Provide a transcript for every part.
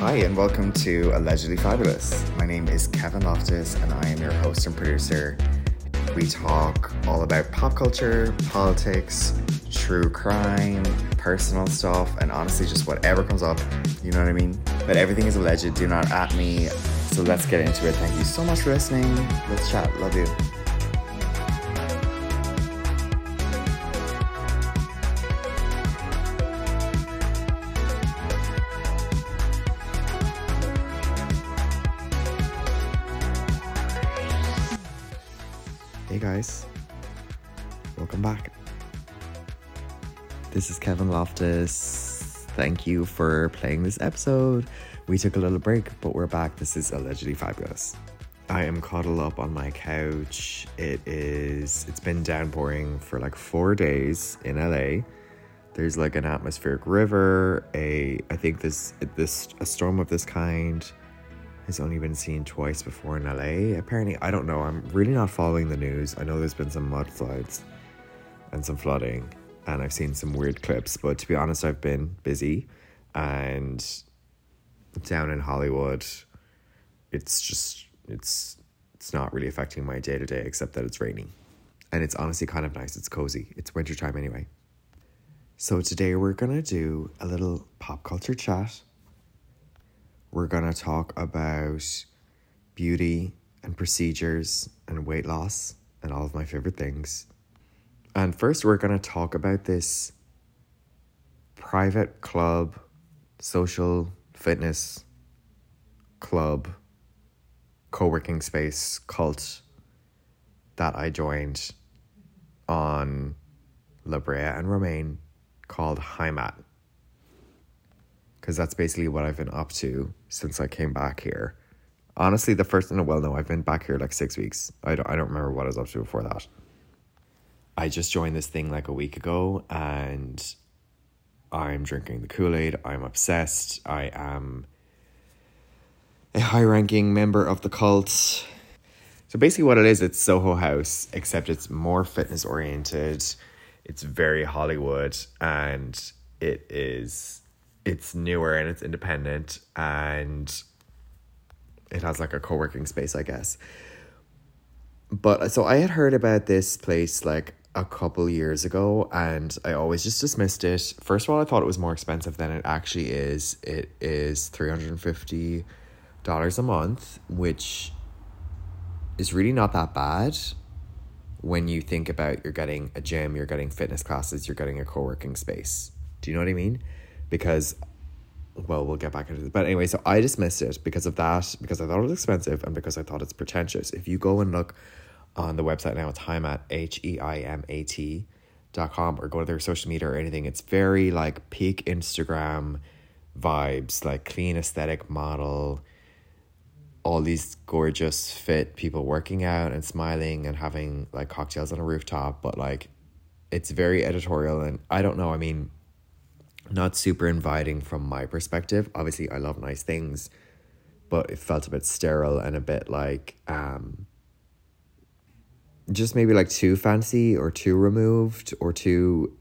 Hi, and welcome to Allegedly Fabulous. My name is Kevin Loftus, and I am your host and producer. We talk all about pop culture, politics, true crime, personal stuff, and honestly, just whatever comes up. You know what I mean? But everything is alleged. Do not at me. So let's get into it. Thank you so much for listening. Let's chat. Love you. You for playing this episode. We took a little break, but we're back. This is allegedly fabulous. I am cuddled up on my couch. It is it's been downpouring for like 4 days in LA. There's like an atmospheric river, a I think this this a storm of this kind has only been seen twice before in LA. Apparently, I don't know. I'm really not following the news. I know there's been some mudslides and some flooding, and I've seen some weird clips. But to be honest, I've been busy, and down in Hollywood, it's just it's it's not really affecting my day to day, except that it's raining, and it's honestly kind of nice. It's cozy. It's wintertime anyway. So today we're gonna do a little pop culture chat we're to talk about beauty and procedures and weight loss and all of my favorite things. And first, we're going to talk about this private club, social fitness club, co working space cult that I joined on La Brea and Romaine called Heimat because that's basically what I've been up to since I came back here. Honestly, the first no, well, no, I've been back here like six weeks. I don't, I don't remember what I was up to before that. I just joined this thing like a week ago, and I'm drinking the Kool Aid. I'm obsessed. I am a high ranking member of the cult. So basically, what it is, it's Soho House, except it's more fitness oriented. It's very Hollywood, and it is it's newer and it's independent and it has like a co-working space i guess but so i had heard about this place like a couple years ago and i always just dismissed it. First of all i thought it was more expensive than it actually is. It is $350 a month which is really not that bad when you think about you're getting a gym you're getting fitness classes you're getting a co-working space. Do you know what i mean? Because well we'll get back into it but anyway so i dismissed it because of that because i thought it was expensive and because i thought it's pretentious. If you go and look on the website now it's heimat h-e-i-m-a-t dot com or go to their social media or anything it's very like peak instagram vibes like clean aesthetic model all these gorgeous fit people working out and smiling and having like cocktails on a rooftop but like it's very editorial and i don't know i mean not super inviting from my perspective. Obviously, I love nice things, but it felt a bit sterile and a bit like um just maybe like too fancy or too removed or too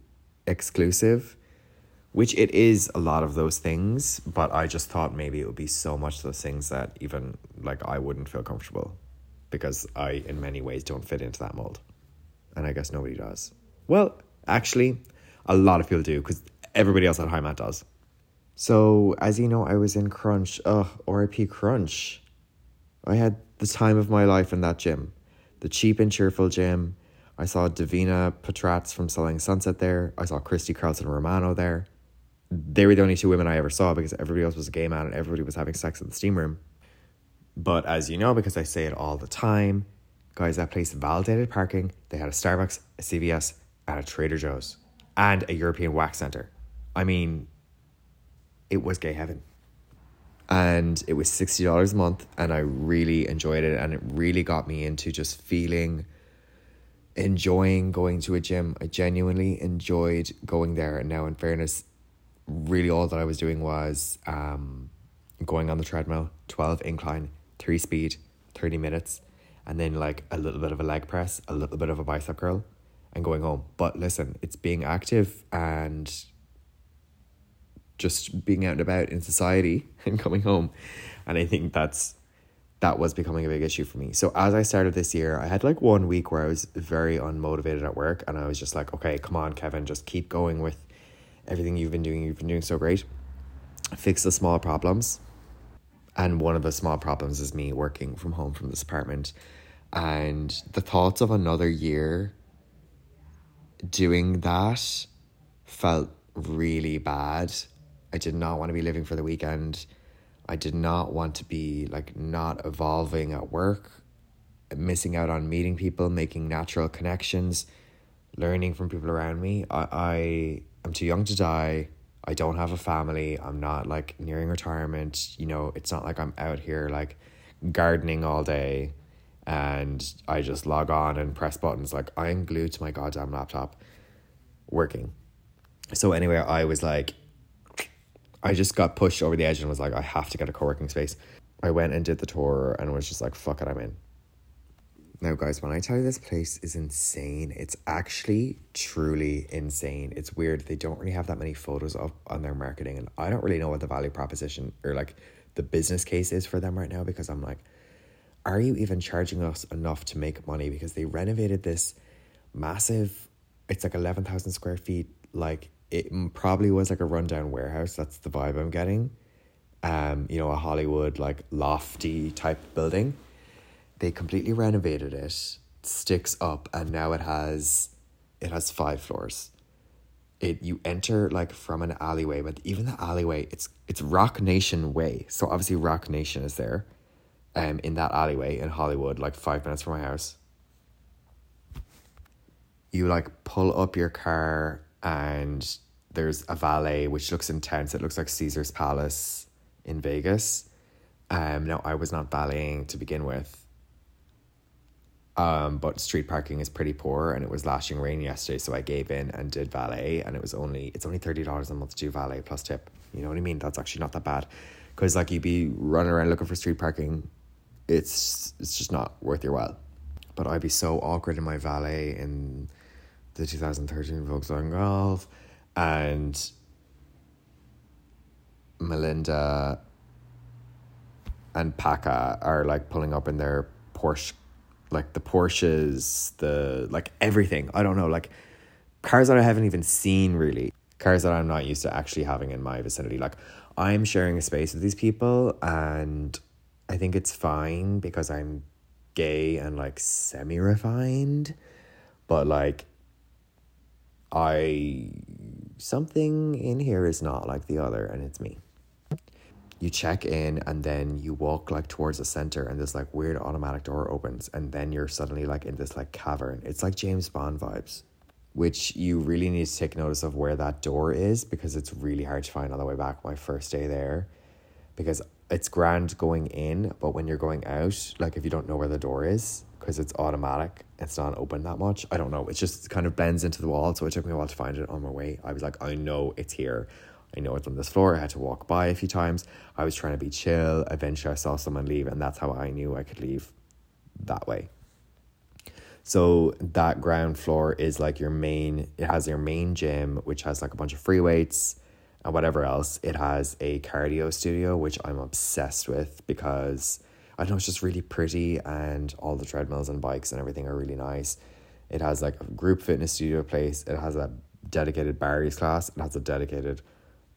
exclusive, which it is a lot of those things, but I just thought maybe it would be so much those things that even like I wouldn't feel comfortable because I in many ways don't fit into that mold. And I guess nobody does. Well, actually, a lot of people do because everybody else at Heimat does. So, as you know, I was in Crunch. Ugh, RIP Crunch. I had the time of my life in that gym. The cheap and cheerful gym. I saw Davina Potratz from Selling Sunset there. I saw Christy Carlson Romano there. They were the only two women I ever saw because everybody else was a gay man and everybody was having sex in the steam room. But as you know, because I say it all the time, guys, that place validated parking. They had a Starbucks, a CVS, and a Trader Joe's, and a European Wax Center. I mean, it was gay heaven. And it was $60 a month, and I really enjoyed it. And it really got me into just feeling, enjoying going to a gym. I genuinely enjoyed going there. And now, in fairness, really all that I was doing was um, going on the treadmill, 12 incline, 3 speed, 30 minutes, and then like a little bit of a leg press, a little bit of a bicep curl, and going home. But listen, it's being active and just being out and about in society and coming home. And I think that's that was becoming a big issue for me. So as I started this year, I had like one week where I was very unmotivated at work and I was just like, okay, come on, Kevin, just keep going with everything you've been doing. You've been doing so great. Fix the small problems. And one of the small problems is me working from home from this apartment. And the thoughts of another year doing that felt really bad. I did not want to be living for the weekend. I did not want to be like not evolving at work, missing out on meeting people, making natural connections, learning from people around me. I, I am too young to die. I don't have a family. I'm not like nearing retirement. You know, it's not like I'm out here like gardening all day and I just log on and press buttons. Like I'm glued to my goddamn laptop working. So anyway, I was like, I just got pushed over the edge and was like, I have to get a co working space. I went and did the tour and was just like, fuck it, I'm in. Now, guys, when I tell you this place is insane, it's actually truly insane. It's weird. They don't really have that many photos up on their marketing, and I don't really know what the value proposition or like the business case is for them right now because I'm like, are you even charging us enough to make money? Because they renovated this massive, it's like 11,000 square feet. Like it probably was like a rundown warehouse. That's the vibe I'm getting. Um, you know, a Hollywood like lofty type building. They completely renovated it, sticks up, and now it has it has five floors. It you enter like from an alleyway, but even the alleyway, it's it's Roc Nation Way. So obviously Roc Nation is there um, in that alleyway in Hollywood, like five minutes from my house. You like pull up your car and there's a valet which looks intense. It looks like Caesar's Palace in Vegas. Um, no, I was not valeting to begin with. Um, but street parking is pretty poor, and it was lashing rain yesterday, so I gave in and did valet, and it was only it's only thirty dollars a month to do valet plus tip. You know what I mean? That's actually not that bad, because like you'd be running around looking for street parking it's it's just not worth your while. But I'd be so awkward in my valet in the 2013 Volkswagen Golf and Melinda and Paca are like pulling up in their Porsche like the Porsches, the like everything. I don't know, like cars that I haven't even seen really. Cars that I'm not used to actually having in my vicinity. Like I'm sharing a space with these people and I think it's fine because I'm gay and like semi refined, but like I something in here is not like the other and it's me. You check in and then you walk like towards the center and this like weird automatic door opens and then you're suddenly like in this like cavern. It's like James Bond vibes. Which you really need to take notice of where that door is because it's really hard to find on the way back my first day there. Because it's grand going in, but when you're going out, like if you don't know where the door is, because it's automatic, it's not open that much. I don't know. It just kind of bends into the wall. So it took me a while to find it on my way. I was like, I know it's here. I know it's on this floor. I had to walk by a few times. I was trying to be chill. Eventually, I saw someone leave, and that's how I knew I could leave that way. So that ground floor is like your main. It has your main gym, which has like a bunch of free weights and whatever else. It has a cardio studio, which I'm obsessed with because I know it's just really pretty and all the treadmills and bikes and everything are really nice. It has like a group fitness studio place. It has a dedicated Barry's class. It has a dedicated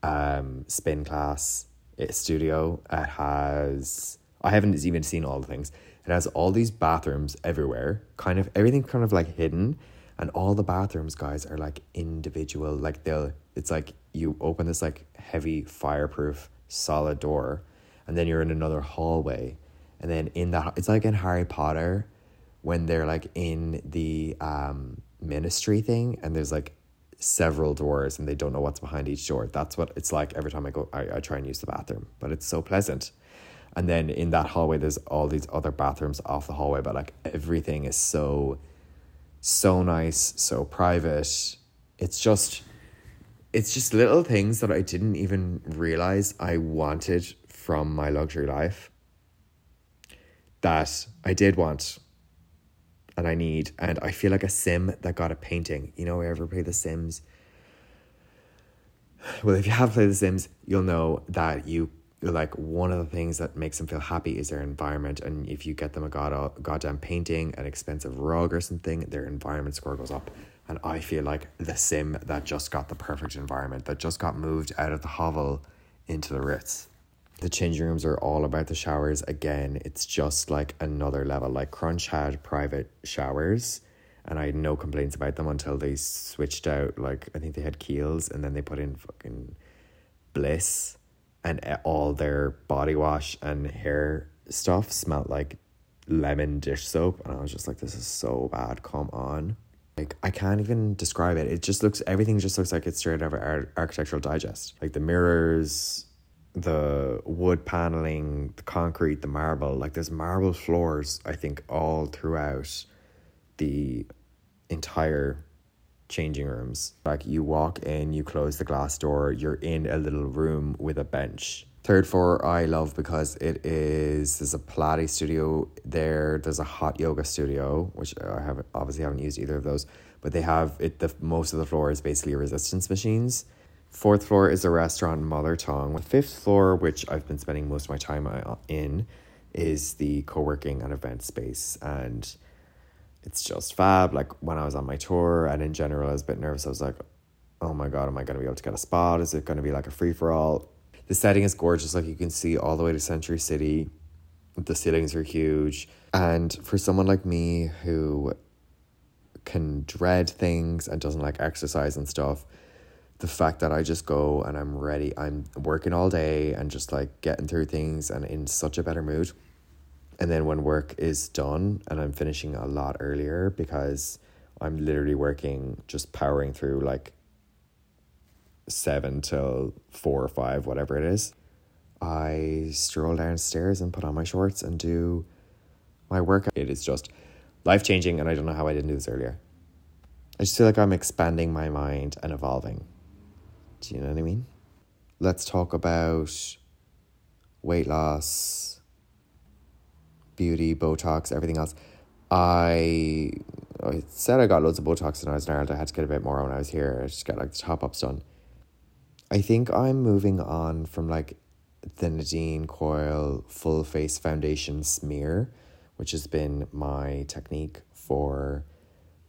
um, spin class it, studio. It has, I haven't even seen all the things. It has all these bathrooms everywhere, kind of everything kind of like hidden. And all the bathrooms, guys, are like individual. Like they'll, it's like you open this like heavy fireproof solid door and then you're in another hallway. And then in that it's like in harry potter when they're like in the um ministry thing and there's like several doors and they don't know what's behind each door. That's what it's like every time i go i, I try and use the bathroom. But it's so pleasant. And then in that hallway there's all these other bathrooms off the hallway but like everything is so so nice so private it's just it's just little things that I didn't even realize I wanted from my luxury life that I did want and I need. And I feel like a sim that got a painting. You know, I ever play The Sims? Well, if you have played The Sims, you'll know that you like one of the things that makes them feel happy is their environment. And if you get them a god goddamn painting, an expensive rug or something, their environment score goes up. And I feel like the sim that just got the perfect environment, that just got moved out of the hovel into the Ritz. The changing rooms are all about the showers. Again, it's just like another level. Like Crunch had private showers, and I had no complaints about them until they switched out. Like I think they had Kiehl's, and then they put in fucking Bliss, and all their body wash and hair stuff smelled like lemon dish soap, and I was just like, this is so bad. Come on. Like I can't even describe it. It just looks everything just looks like it's straight out of Ar- Architectural Digest. Like the mirrors, the wood paneling, the concrete, the marble. Like there's marble floors, I think, all throughout the entire changing rooms. Like you walk in, you close the glass door, you're in a little room with a bench. Third floor I love because it is there's a Pilates studio there, there's a hot yoga studio, which I have obviously haven't used either of those, but they have it the most of the floor is basically resistance machines Fourth floor is a restaurant, Mother Tongue. The fifth floor, which I've been spending most of my time uh, in, is the co working and event space. And it's just fab. Like when I was on my tour and in general, I was a bit nervous. I was like, oh my God, am I going to be able to get a spot? Is it going to be like a free for all? The setting is gorgeous. Like you can see all the way to Century City. The ceilings are huge. And for someone like me who can dread things and doesn't like exercise and stuff, the fact that I just go and I'm ready, I'm working all day and just like getting through things and in such a better mood. And then when work is done and I'm finishing a lot earlier because I'm literally working, just powering through like seven till four or five, whatever it is. I stroll downstairs and put on my shorts and do my work. It is just life changing, and I don't know how I didn't do this earlier. I just feel like I'm expanding my mind and evolving. Do you know what I mean? Let's talk about weight loss, beauty, Botox, everything else. I I said I got loads of Botox when I was in Ireland. I had to get a bit more when I was here. I just got like the top ups done. I think I'm moving on from like the Nadine Coyle full face foundation smear, which has been my technique for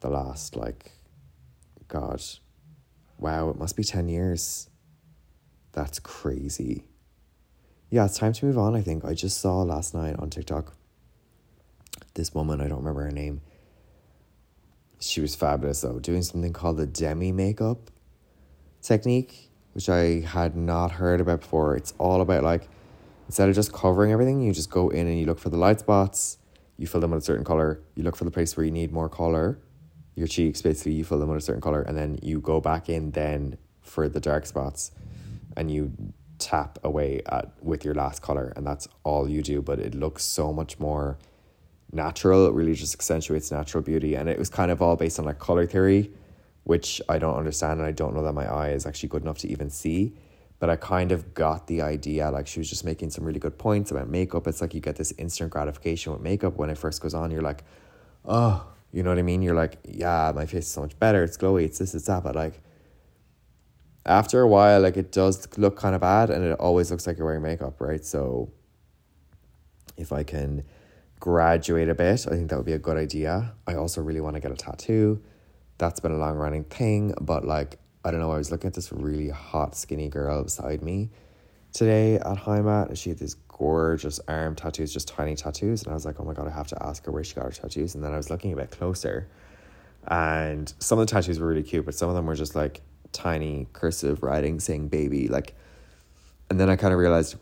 the last like God Wow, it must be 10 years. That's crazy. Yeah, it's time to move on, I think. I just saw last night on TikTok this woman, I don't remember her name. She was fabulous though, doing something called the demi makeup technique, which I had not heard about before. It's all about like, instead of just covering everything, you just go in and you look for the light spots, you fill them with a certain color, you look for the place where you need more color, your cheeks basically you fill them with a certain color and then you go back in then for the dark spots and you tap away at with your last color and that's all you do. But it looks so much more natural it really just accentuates natural beauty and it was kind of all based on like color theory which I don't understand and I don't know that my eye is actually good enough to even see but I kind of got the idea like she was just making some really good points about makeup it's like you get this instant gratification with makeup when it first goes on you're like oh you know what I mean? You're like, yeah, my face is so much better. It's glowy. It's this, it's that. But like, after a while, like it does look kind of bad, and it always looks like you're wearing makeup, right? So, if I can graduate a bit, I think that would be a good idea. I also really want to get a tattoo. That's been a long running thing, but like, I don't know. I was looking at this really hot, skinny girl beside me today at Heimat. And she had these gorgeous arm tattoos, just tiny tattoos. And I was like, oh my God, I have to ask her where she got her tattoos. And then I was looking a bit closer. And some of the tattoos were really cute, but some of them were just like tiny cursive writing saying baby. Like, and then I kind of realized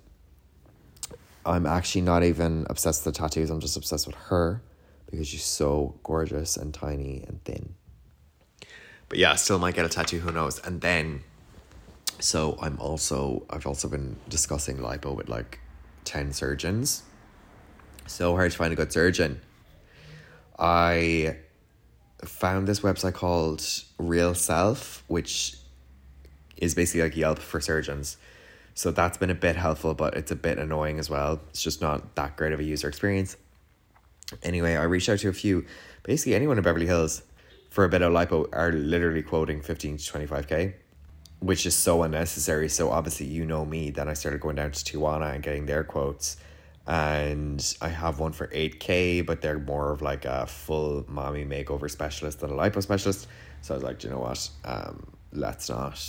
I'm actually not even obsessed with the tattoos. I'm just obsessed with her because she's so gorgeous and tiny and thin. But yeah, I still might get a tattoo, who knows. And then, so I'm also, I've also been discussing lipo with like 10 surgeons. So hard to find a good surgeon. I found this website called Real Self, which is basically like Yelp for surgeons. So that's been a bit helpful, but it's a bit annoying as well. It's just not that great of a user experience. Anyway, I reached out to a few, basically anyone in Beverly Hills for a bit of lipo are literally quoting 15 to 25k. which is so unnecessary. So obviously, you know me. Then I started going down to Tijuana and getting their quotes, and I have one for eight k, but they're more of like a full mommy makeover specialist than a lipo specialist. So I was like, Do you know what? Um, let's not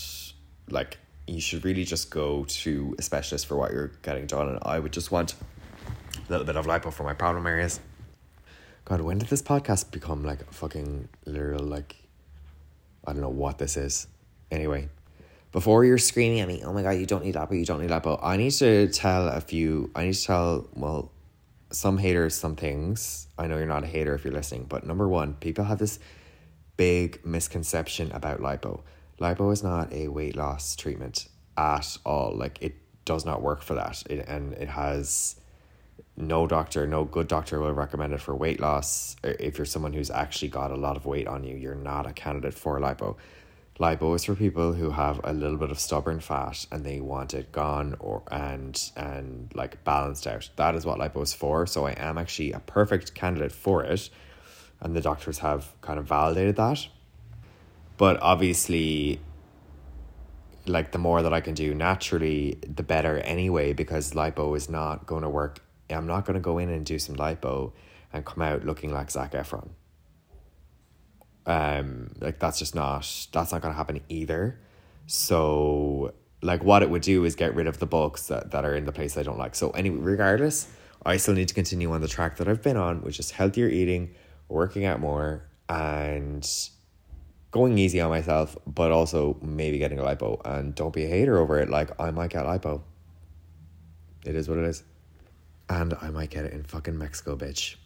like you should really just go to a specialist for what you're getting done, and I would just want a little bit of lipo for my problem areas. God, when did this podcast become like fucking literal like I don't know what this is. Anyway, before you're screaming at me, oh my god, you don't need lipo, you don't need lipo. I need to tell a few. I need to tell well, some haters some things. I know you're not a hater if you're listening, but number one, people have this big misconception about lipo. Lipo is not a weight loss treatment at all. Like it does not work for that. It and it has no doctor, no good doctor will recommend it for weight loss. If you're someone who's actually got a lot of weight on you, you're not a candidate for lipo. Lipo is for people who have a little bit of stubborn fat and they want it gone or and and like balanced out. That is what lipo is for. So I am actually a perfect candidate for it, and the doctors have kind of validated that. But obviously, like the more that I can do naturally, the better anyway, because lipo is not going to work I'm not going to go in and do some lipo and come out looking like Zac Efron. Um, like that's just not that's not going to happen either. So like what it would do is get rid of the bulks that, that are in the place I don't like. So anyway, regardless, I still need to continue on the track that I've been on, which is healthier eating, working out more, and going easy on myself, but also maybe getting a lipo. And don't be a hater over it. Like I might get lipo. It is what it is and I might get it in fucking Mexico, bitch.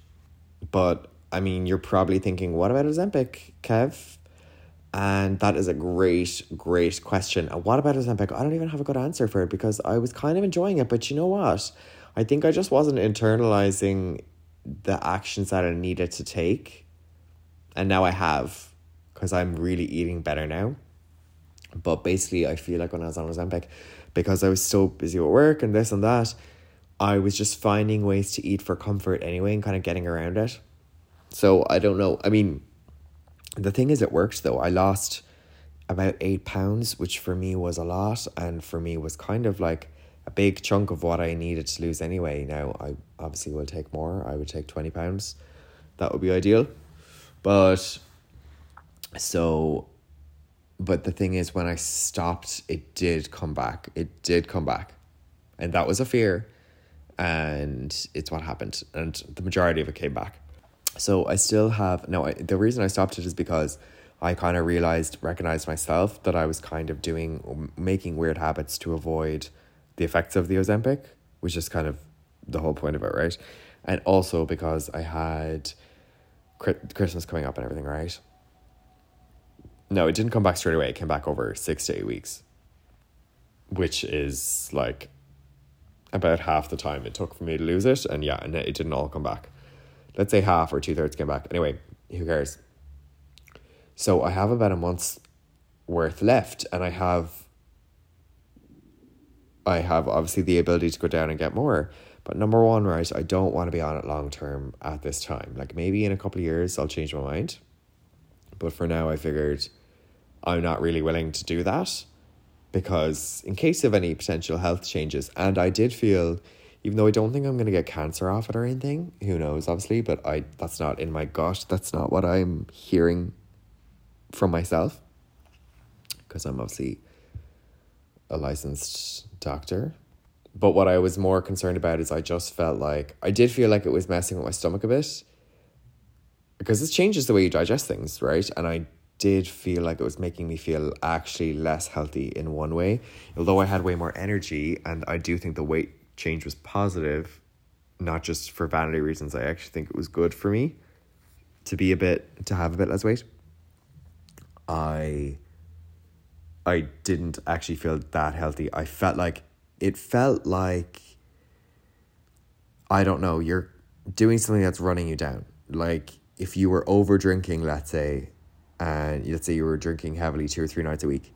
But I mean, you're probably thinking, what about Ozempic, Kev? And that is a great, great question. And what about Ozempic? I don't even have a good answer for it because I was kind of enjoying it, but you know what? I think I just wasn't internalizing the actions that I needed to take. And now I have because I'm really eating better now. But basically, I feel like when I was on Ozempic, because I was so busy with work and this and that, I was just finding ways to eat for comfort anyway and kind of getting around it. So I don't know. I mean, the thing is, it worked though. I lost about eight pounds, which for me was a lot, and for me was kind of like a big chunk of what I needed to lose anyway. Now, I obviously will take more. I would take 20 pounds. That would be ideal. But so, but the thing is, when I stopped, it did come back. It did come back. And that was a fear. And it's what happened. And the majority of it came back. So i still have no I, the reason i stopped it is because i kind of realized recognized myself that i was kind of doing making weird habits to avoid the effects of the ozempic which is kind of the whole point of it right? And also because i had christmas coming up and everything right no it didn't come back straight away it came back over six to eight weeks which is like about half the time it took for me to lose it, and yeah, and it didn't all come back. Let's say half or two thirds came back. Anyway, who cares? So I have about a month's worth left, and I have I have obviously the ability to go down and get more. But number one, right, I don't want to be on it long term at this time. Like maybe in a couple of years I'll change my mind. But for now I figured I'm not really willing to do that because in case of any potential health changes, and I did feel, even though I don't think I'm going to get cancer off it or anything, who knows, obviously, but I that's not in my gut. That's not what I'm hearing from myself because I'm obviously a licensed doctor. But what I was more concerned about is I just felt like I did feel like it was messing with my stomach a bit because this changes the way you digest things, right? And I did feel like it was making me feel actually less healthy in one way. Although I had way more energy, and I do think the weight change was positive, not just for vanity reasons. I actually think it was good for me to be a bit to have a bit less weight. I I didn't actually feel that healthy. I felt like it felt like I don't know, you're doing something that's running you down. Like if you were over drinking, let's say, and let's say you were drinking heavily two or three nights a week,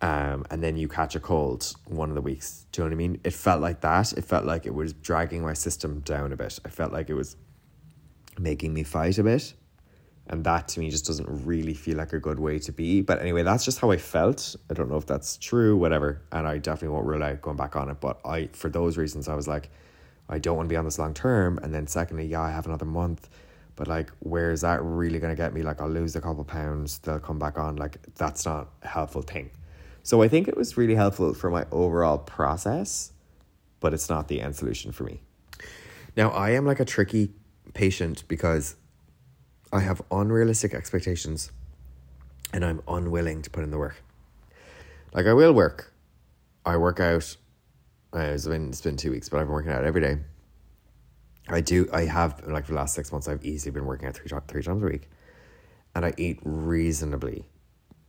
um, and then you catch a cold one of the weeks. Do you know what I mean? It felt like that. It felt like it was dragging my system down a bit. I felt like it was making me fight a bit. And that to me just doesn't really feel like a good way to be. But anyway, that's just how I felt. I don't know if that's true, whatever. And I definitely won't rule out going back on it. But I, for those reasons, I was like, I don't want to be on this long term. And then secondly, yeah, I have another month. But like, where is that really going to get me? Like, I'll lose a couple pounds, they'll come back on. Like, that's not a helpful thing. So I think it was really helpful for my overall process, but it's not the end solution for me. Now, I am like a tricky patient because I have unrealistic expectations and I'm unwilling to put in the work. Like I will work. I work out. It's been it's been two weeks, but I've been working out every day. I do. I have like for the last six months. I've easily been working out three three times a week, and I eat reasonably.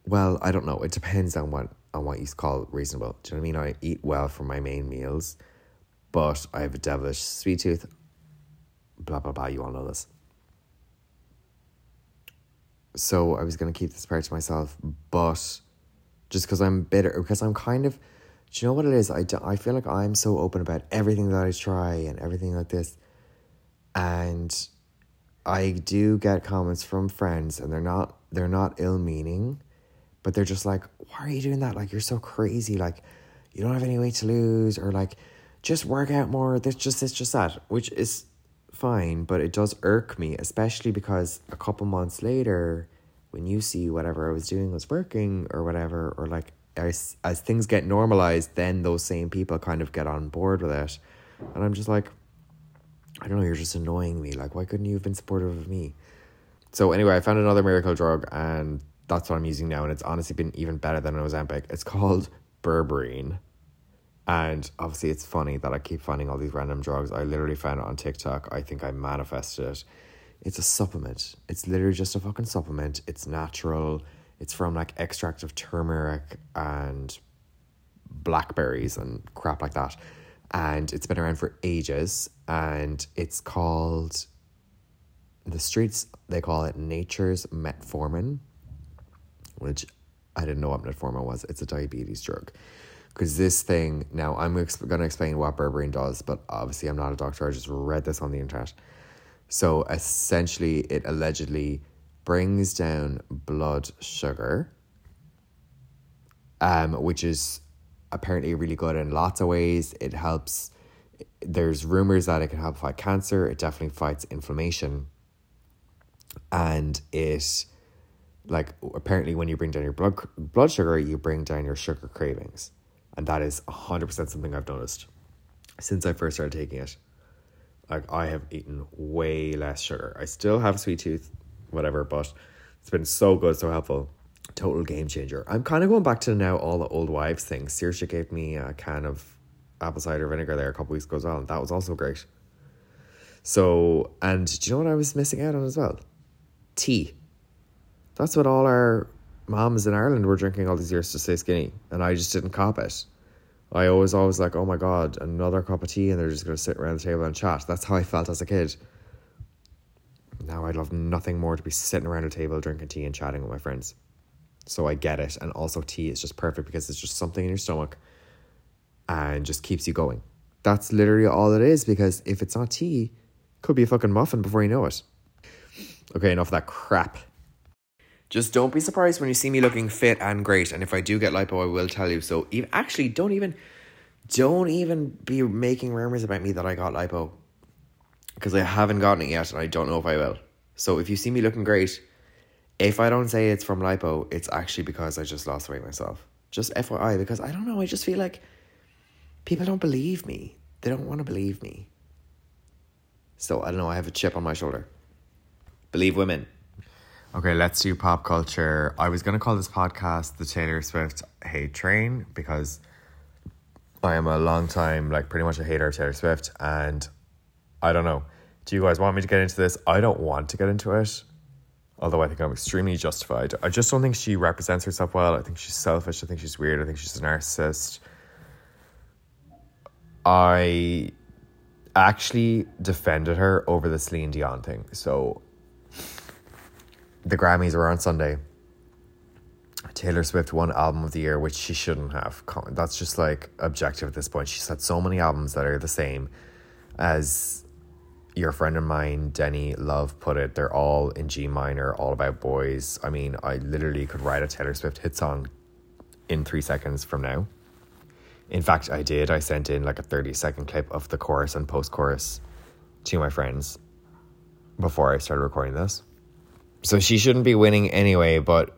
Well, I don't know. It depends on what on what you call reasonable. Do you know what I mean? I eat well for my main meals, but I have a devilish sweet tooth. Blah blah blah. You all know this so I was gonna keep this part to myself, but just because I'm bitter, because I'm kind of, do you know what it is? I, do, I feel like I'm so open about everything that I try and everything like this, and I do get comments from friends, and they're not they're not ill meaning, but they're just like, why are you doing that? Like you're so crazy, like you don't have any weight to lose, or like just work out more. This just this just that, which is fine, but it does irk me, especially because a couple months later, when you see whatever I was doing was working or whatever, or like as as things get normalized, then those same people kind of get on board with it, and I'm just like, I don't know, you're just annoying me. Like, why couldn't you have been supportive of me? So anyway, I found another miracle drug, and that's what I'm using now, and it's honestly been even better than Ozempic. It's called berberine. And obviously, it's funny that I keep finding all these random drugs. I literally found it on TikTok. I think I manifested it. It's a supplement. It's literally just a fucking supplement. It's natural. It's from like extract of turmeric and blackberries and crap like that. And it's been around for ages. And it's called, the streets, they call it Nature's Metformin, which I didn't know what metformin was. It's a diabetes drug because this thing now I'm going to explain what berberine does, but obviously I'm not a doctor. I just read this on the internet. So essentially, it allegedly brings down blood sugar, um, which is apparently really good in lots of ways. It helps. There's rumors that it can help fight cancer. It definitely fights inflammation, and it like apparently when you bring down your blood blood sugar, you bring down your sugar cravings. And that is 100% something I've noticed since I first started taking it. Like, I have eaten way less sugar. I still have sweet tooth, whatever, but it's been so good, so helpful. Total game changer. I'm kind of going back to now all the old wives things. Saoirse gave me a can of apple cider vinegar there a couple weeks ago as well, and that was also great. So, and do you know what I was missing out on as well? Tea. That's what all our moms in Ireland were drinking all these years to stay skinny, and I just didn't cop it. I always always like, oh my god, another cup of tea, and they're just gonna sit around the table and chat. That's how I felt as a kid. Now I'd love nothing more to be sitting around a table drinking tea and chatting with my friends. So I get it, and also tea is just perfect because it's just something in your stomach, and just keeps you going. That's literally all it is. Because if it's not tea, it could be a fucking muffin before you know it. Okay, enough of that crap. Just don't be surprised when you see me looking fit and great. And if I do get lipo, I will tell you. So even, actually, don't even, don't even be making rumors about me that I got lipo, because I haven't gotten it yet, and I don't know if I will. So if you see me looking great, if I don't say it's from lipo, it's actually because I just lost weight myself. Just FYI, because I don't know. I just feel like people don't believe me. They don't want to believe me. So I don't know. I have a chip on my shoulder. Believe women. Okay, let's do pop culture. I was going to call this podcast the Taylor Swift Hate Train because I am a long time, like, pretty much a hater of Taylor Swift. And I don't know. Do you guys want me to get into this? I don't want to get into it. Although I think I'm extremely justified. I just don't think she represents herself well. I think she's selfish. I think she's weird. I think she's a narcissist. I actually defended her over the Celine Dion thing. So the Grammys were on Sunday. Taylor Swift won album of the year, which she shouldn't have. That's just like objective at this point. She's had so many albums that are the same as your friend of mine, Denny Love, put it, they're all in G minor, all about boys. I mean, I literally could write a Taylor Swift hit song in three seconds from now. In fact, I did. I sent in like a 30 second clip of the chorus and post chorus to my friends before I started recording this. So she shouldn't be winning anyway, but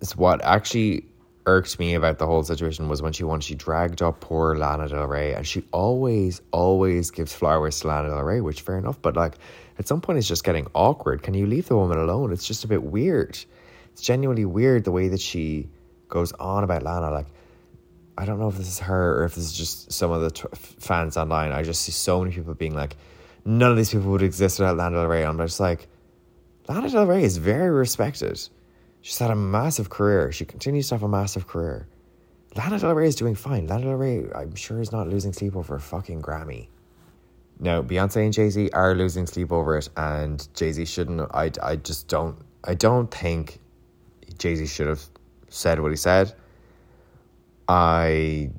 it's what actually irked me about the whole situation was when she won, she dragged up poor Lana Del Rey, and she always, always gives flowers to Lana Del Rey, which fair enough, but like at some point it's just getting awkward. Can you leave the woman alone? It's just a bit weird. It's genuinely weird the way that she goes on about Lana. Like, I don't know if this is her or if this is just some of the t- fans online. I just see so many people being like, none of these people would exist without Lana Del Rey. I'm just like, Lana Del Rey is very respected. She's had a massive career. She continues to have a massive career. Lana Del Rey is doing fine. Lana Del Rey, I'm sure, is not losing sleep over a fucking Grammy. Now, Beyonce and Jay Z are losing sleep over it, and Jay Z shouldn't. I, I just don't. I don't think Jay Z should have said what he said. I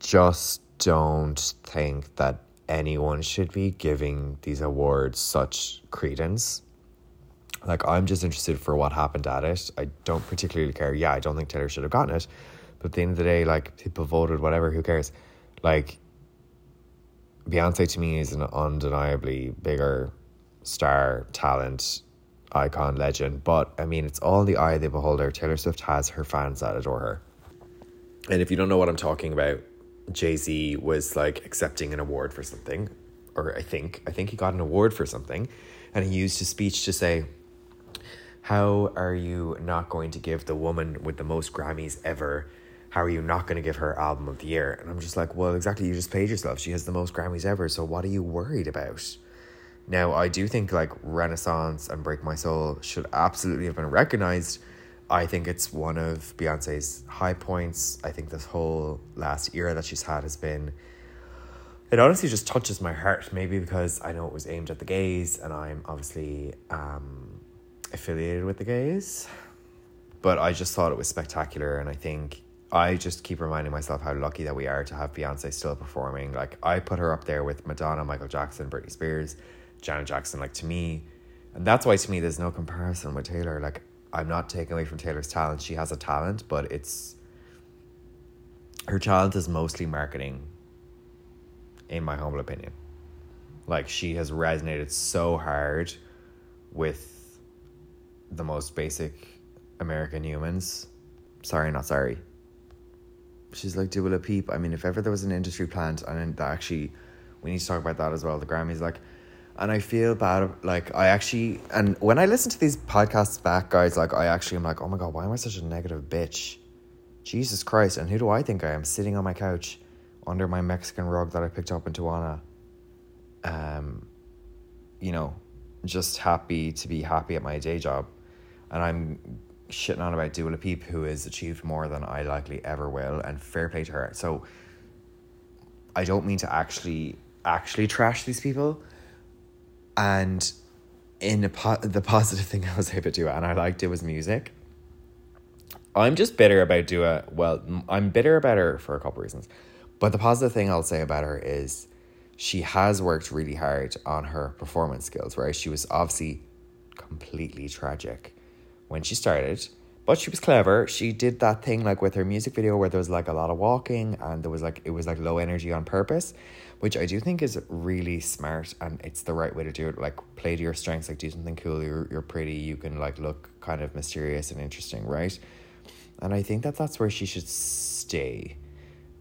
just don't think that anyone should be giving these awards such credence like I'm just interested for what happened at it. I don't particularly care. Yeah, I don't think Taylor should have gotten it. But at the end of the day, like people voted, whatever, who cares? Like Beyonce to me is an undeniably bigger star, talent, icon, legend. But I mean, it's all the eye of the beholder. Taylor Swift has her fans that adore her. And if you don't know what I'm talking about, Jay Z was like accepting an award for something, or I think I think he got an award for something, and he used his speech to say, how are you not going to give the woman with the most Grammys ever? How are you not going to give her album of the year? And I'm just like, well, exactly. You just paid yourself. She has the most Grammys ever. So what are you worried about? Now, I do think like Renaissance and Break My Soul should absolutely have been recognized. I think it's one of Beyonce's high points. I think this whole last era that she's had has been. It honestly just touches my heart, maybe because I know it was aimed at the gays, and I'm obviously um, affiliated with the gays. But I just thought it was spectacular, and I think I just keep reminding myself how lucky that we are to have Beyonce still performing. Like I put her up there with Madonna, Michael Jackson, Britney Spears, Janet Jackson. Like to me, and that's why to me there's no comparison with Taylor. Like I'm not taking away from Taylor's talent; she has a talent, but it's her talent is mostly marketing. In my humble opinion, like she has resonated so hard with the most basic American humans. Sorry, not sorry. She's like Dua Peep. I mean, if ever there was an industry plant, and that actually, we need to talk about that as well. The Grammys, like, and I feel bad. Like, I actually, and when I listen to these podcasts back, guys, like, I actually am like, oh my god, why am I such a negative bitch? Jesus Christ! And who do I think I am? Sitting on my couch, under my Mexican rug that I picked up in Tijuana. Um, you know, just happy to be happy at my day job and I'm shitting on about Dua Peep, who has achieved more than I likely ever will, and fair play to her. So I don't mean to actually actually trash these people, and in po- the positive thing I was able to do, and I liked it was music. I'm just bitter about Dua. Well, I'm bitter about her for a couple reasons, but the positive thing I'll say about her is she has worked really hard on her performance skills. Right, she was obviously completely tragic when she started. But she was clever. She did that thing like with her music video where there was like a lot of walking and there was like it was like low energy on purpose, which I do think is really smart and it's the right way to do it. Like play to your strengths, like do something cool. You're you're pretty. You can like look kind of mysterious and interesting, right? And I think that that's where she should stay,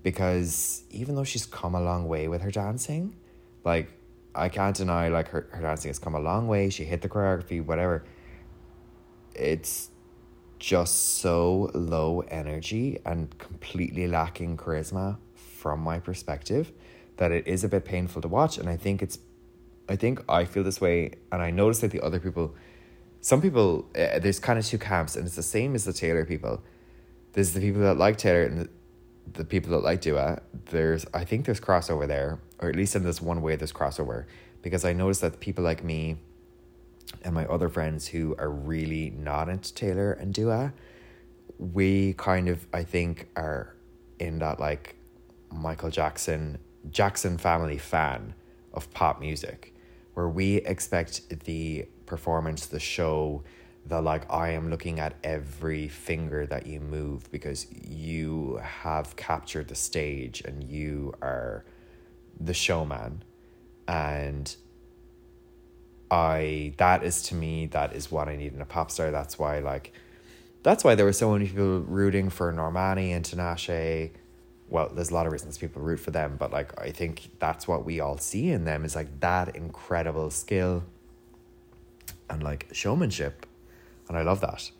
because even though she's come a long way with her dancing, like I can't deny like her, her dancing has come a long way. She hit the choreography, whatever it's just so low energy and completely lacking charisma from my perspective that it is a bit painful to watch. And i think it's i think i feel this way and i notice that the other people some people uh, there's kind of two camps and it's the same as the taylor people. There's the people that like taylor and the, the people that like Dua, there's I think there's crossover there, or at least in this one way there's crossover, because I noticed that people like me and my other friends who are really not into Taylor and Dua, we kind of I think are in that like Michael Jackson Jackson family fan of pop music. where we expect the performance, the show, the like, I am looking at every finger that you move because you have captured the stage and you are the showman. And I, that is to me, that is what I need in a pop star. That's why, like, that's why there were so many people rooting for Normani and Tinashe well, there's a lot of reasons people root for them, but like I think that's what we all see in them is like that incredible skill and like showmanship. And I love that.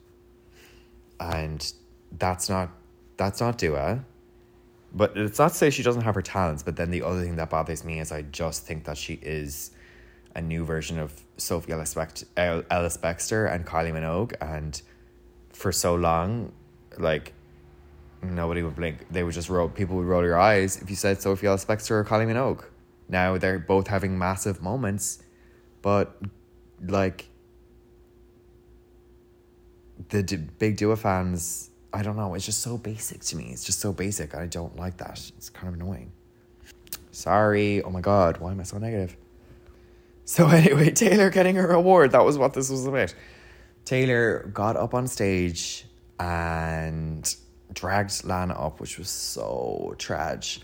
And that's not that's not Dua. But it's not to say she doesn't have her talents, but then the other thing that bothers me is I just think that she is a new version of Sophie Ellis, Bext- Ellis Bextor and Kylie Minogue. And for so long, like nobody would blink. They would just roll. People would roll your eyes if you said Sophie Ellis Bextor or Kylie Minogue. Now they're both having massive moments, but like the d- big Dua fans, I don't know. It's just so basic to me. It's just so basic. I don't like that. It's kind of annoying. Sorry. Oh my god. Why am I so negative? So anyway, Taylor getting her award. That was what this was about. Taylor got up on stage and dragged Lana up, which was so tragic.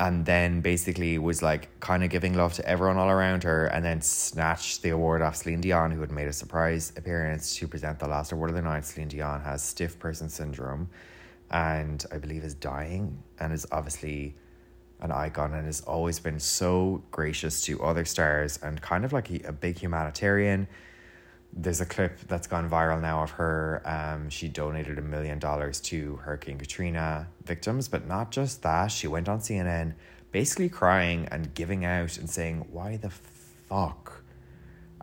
And then basically was like kind of giving love to everyone all around her, and then snatched the award off Celine Dion, who had made a surprise appearance to present the last award of the night. Celine Dion has stiff person syndrome, and I believe is dying, and is obviously an icon, and has always been so gracious to other stars, and kind of like a big humanitarian there's a clip that's gone viral now of her. Um, she donated a million dollars to Hurricane Katrina victims, but not just that. She went on CNN basically crying and giving out and saying, Why the fuck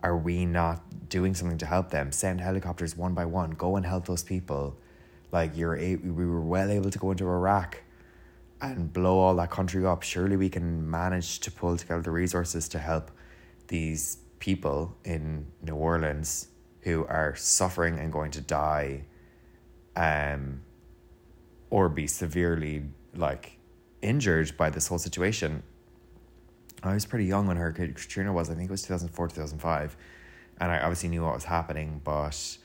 are we not doing something to help them? Send helicopters one by one, go and help those people. Like, you're a- we were well able to go into Iraq and blow all that country up. Surely we can manage to pull together the resources to help these people in New Orleans who are suffering and going to die um or be severely like injured by this whole situation. I was pretty young when Hurricane Katrina was, I think it was 2004, 2005. And I obviously knew what was happening, but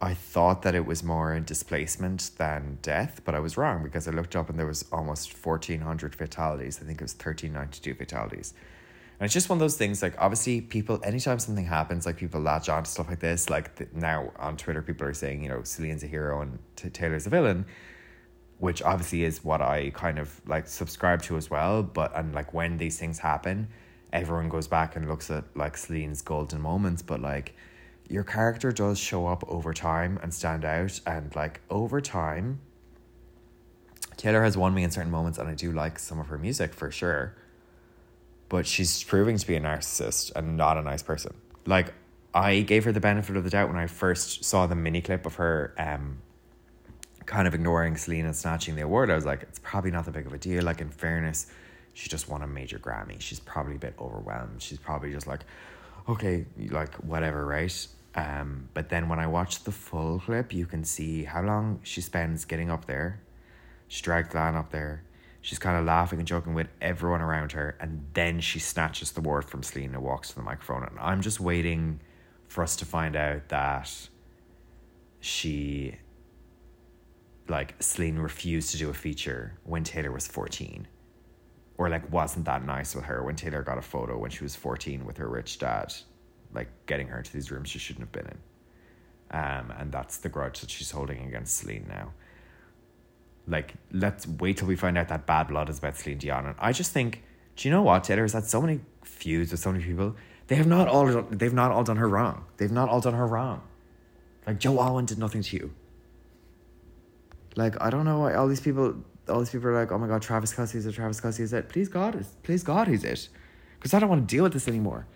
I thought that it was more in displacement than death, but I was wrong because I looked up and there was almost 1,400 fatalities. I think it was 1,392 fatalities. And it's just one of those things, like, obviously, people, anytime something happens, like, people latch on to stuff like this. Like, the, now on Twitter, people are saying, you know, Celine's a hero and T- Taylor's a villain, which obviously is what I kind of like subscribe to as well. But, and like, when these things happen, everyone goes back and looks at like Celine's golden moments. But, like, your character does show up over time and stand out. And, like, over time, Taylor has won me in certain moments, and I do like some of her music for sure but she's proving to be a narcissist and not a nice person. Like I gave her the benefit of the doubt when I first saw the mini clip of her um kind of ignoring Selena and snatching the award. I was like, it's probably not that big of a deal. Like in fairness, she just won a major Grammy. She's probably a bit overwhelmed. She's probably just like, okay, like whatever, right? Um, but then when I watch the full clip, you can see how long she spends getting up there. She dragged Lan up there. She's kind of laughing and joking with everyone around her, and then she snatches the word from Celine and walks to the microphone. And I'm just waiting for us to find out that she, like, Celine refused to do a feature when Taylor was 14. Or, like, wasn't that nice with her when Taylor got a photo when she was 14 with her rich dad, like, getting her into these rooms she shouldn't have been in. Um, and that's the grudge that she's holding against Celine now like let's wait till we find out that bad blood is about Celine Dion. And I just think, do you know what? Taylor's had so many feuds with so many people. They have not all they've not all done her wrong. They've not all done her wrong. Like Joe Alwyn did nothing to you. Like I don't know why all these people all these people are like, oh my god, Travis Kelce is it, Travis Kelce is it. Please God, please God, he's it. Because I don't want to deal with this anymore.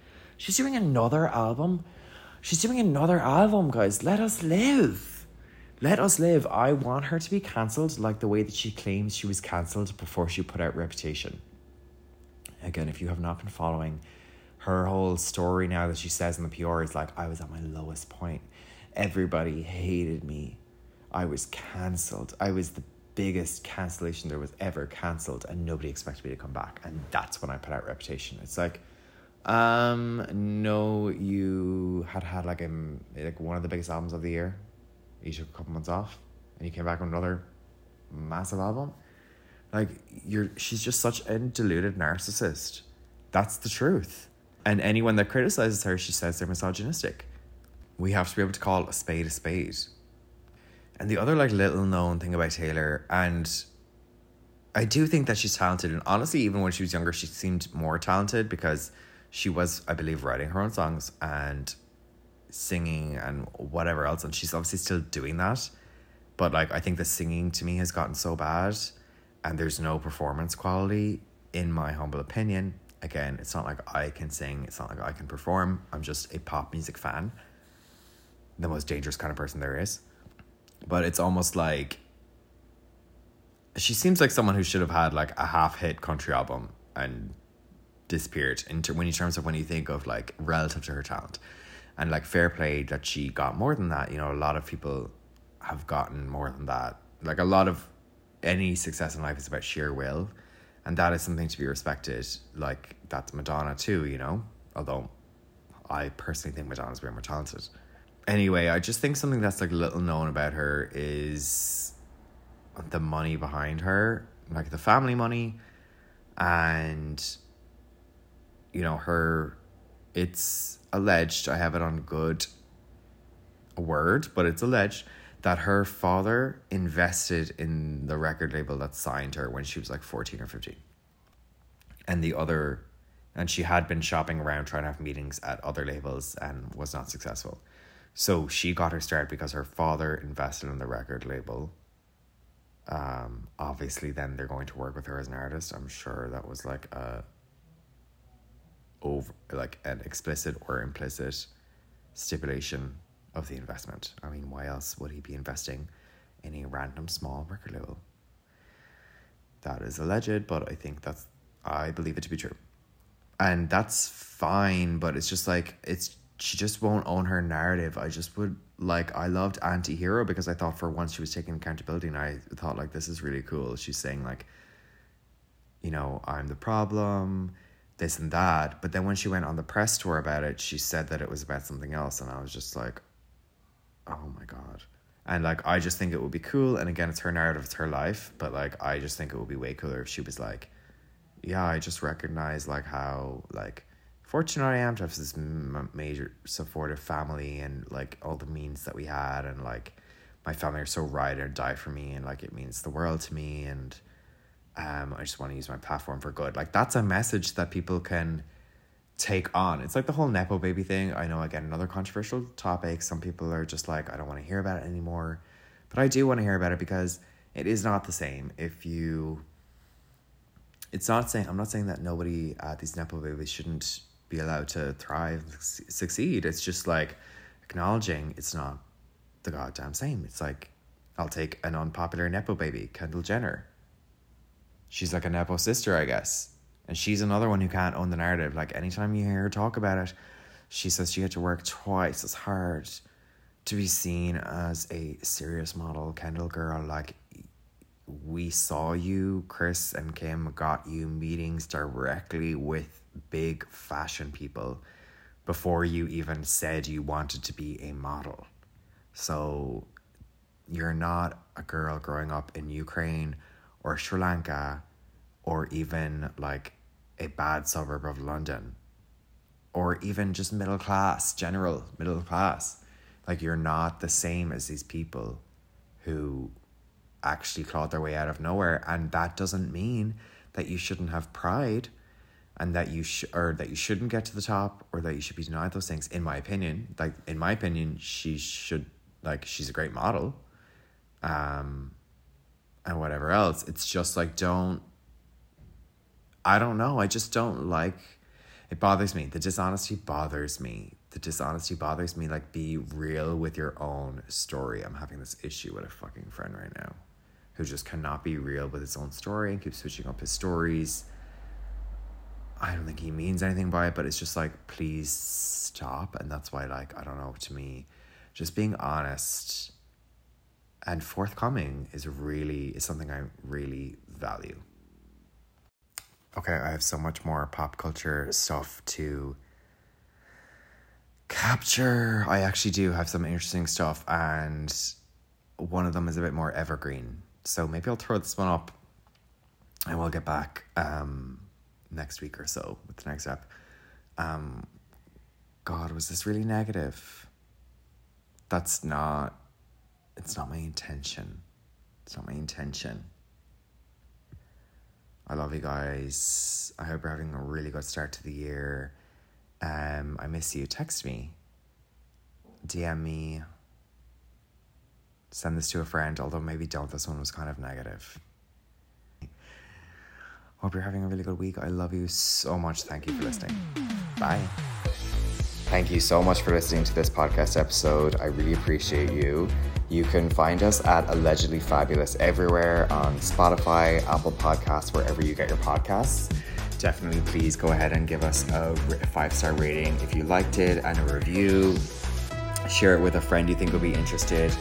She's doing another album. She's doing another album, guys. Let us live. Let us live. I want her to be cancelled like the way that she claims she was cancelled before she put out Reputation. Again, if you have not been following her whole story now that she says in the PR is like, I was at my lowest point. Everybody hated me. I was cancelled. I was the biggest cancellation there was ever cancelled, and nobody expected me to come back. And that's when I put out Reputation. It's like, Um, no, you had had like a like one of the biggest albums of the year. You took a couple months off, and you came back with another massive album. Like you're, she's just such a deluded narcissist. That's the truth. And anyone that criticizes her, she says they're misogynistic. We have to be able to call a spade a spade. And the other like little known thing about Taylor, and I do think that she's talented. And honestly, even when she was younger, she seemed more talented because she was, I believe, writing her own songs and singing and whatever else. And she's obviously still doing that. But like, I think the singing to me has gotten so bad and there's no performance quality, in my humble opinion. Again, it's not like I can sing, it's not like I can perform. I'm just a pop music fan, the most dangerous kind of person there is. But it's almost like she seems like someone who should have had like a half hit country album and disappeared into when in terms of when you think of like relative to her talent. And like fair play that she got more than that you know a lot of people have gotten more than that. Like a lot of any success in life is about sheer will. And that is something to be respected like that's madonna too you know? Although i personally think madonna's way more talented. Anyway i just think something that's like little known about her is the money behind her like the family money and you know her it's alleged i have it on good word but it's alleged that her father invested in the record label that signed her when she was like 14 or 15 and the other and she had been shopping around trying to have meetings at other labels and was not successful. So she got her start because her father invested in the record label. Um obviously then they're going to work with her as an artist. I'm sure that was like a over like an explicit or implicit stipulation of the investment. I mean, why else would he be investing in a random small record label? That is alleged, but I think that's I believe it to be true. And that's fine, but it's just like it's she just won't own her narrative. I just would like I loved anti-hero because I thought for once she was taking accountability and I thought like this is really cool. She's saying like you know, I'm the problem this and that. But then when she went on the press tour about it, she said that it was about something else. And I was just like, oh my God. And like, I just think it would be cool. And again, it's her narrative, it's her life. But like, I just think it would be way cooler if she was like, yeah, I just recognize like how like fortunate I am to have this major supportive family and like all the means that we had. And like, my family are so ride or die for me. And like, it means the world to me. And, um, I just want to use my platform for good. Like that's a message that people can take on. It's like the whole nepo baby thing. I know again another controversial topic. Some people are just like I don't want to hear about it anymore, but I do want to hear about it because it is not the same. If you, it's not saying I'm not saying that nobody at these nepo babies shouldn't be allowed to thrive, succeed. It's just like acknowledging it's not the goddamn same. It's like I'll take an unpopular nepo baby, Kendall Jenner she's like a Nepo sister, I guess. And she's another one who can't own the narrative. Like anytime you hear her talk about it, she says she had to work twice as hard to be seen as a serious model, Kendall girl. Like we saw you, Kris and Kim got you meetings directly with big fashion people before you even said you wanted to be a model. So you're not a girl growing up in Ukraine or Sri Lanka or even like a bad suburb of London or even just middle class, general middle class. Like you're not the same as these people who actually clawed their way out of nowhere and that doesn't mean that you shouldn't have pride and that you should or that you shouldn't get to the top or that you should be denied those things in my opinion like in my opinion she should like she's a great model um and whatever else. It's just like, don't, I don't know. I just don't like, it bothers me. The dishonesty bothers me. The dishonesty bothers me. Like, be real with your own story. I'm having this issue with a fucking friend right now who just cannot be real with his own story and keeps switching up his stories. I don't think he means anything by it, but it's just like, please stop. And that's why, like, I don't know, to me, just being honest and forthcoming is really is something I really value. Okay, I have so much more pop culture stuff to capture. I actually do have some interesting stuff, and one of them is a bit more evergreen. So maybe I'll throw this one up and we'll get back um, next week or so with the next app. Um, God, was this really negative? That's not, it's not my intention. It's not my intention. I love you guys. I hope you're having a really good start to the year. Um, I miss you. Text me, DM me, send this to a friend, although maybe don't. This one was kind of negative. Hope you're having a really good week. I love you so much. Thank you for listening. Bye. Thank you so much for listening to this podcast episode. I really appreciate you. You can find us at Allegedly Fabulous everywhere on Spotify, Apple Podcasts, wherever you get your podcasts. Definitely, please go ahead and give us a five star rating if you liked it and a review. Share it with a friend you think will be interested.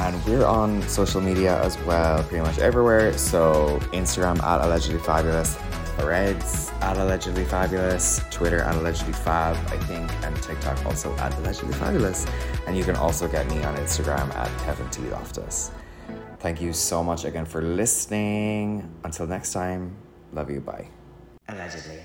And we're on social media as well, pretty much everywhere. So, Instagram at Allegedly Fabulous, Threads at Allegedly Fabulous, Twitter at Allegedly Fab, I think, and TikTok also at Allegedly Fabulous. And you can also get me on Instagram at Kevin T. Loftus. Thank you so much again for listening. Until next time, love you. Bye. Allegedly.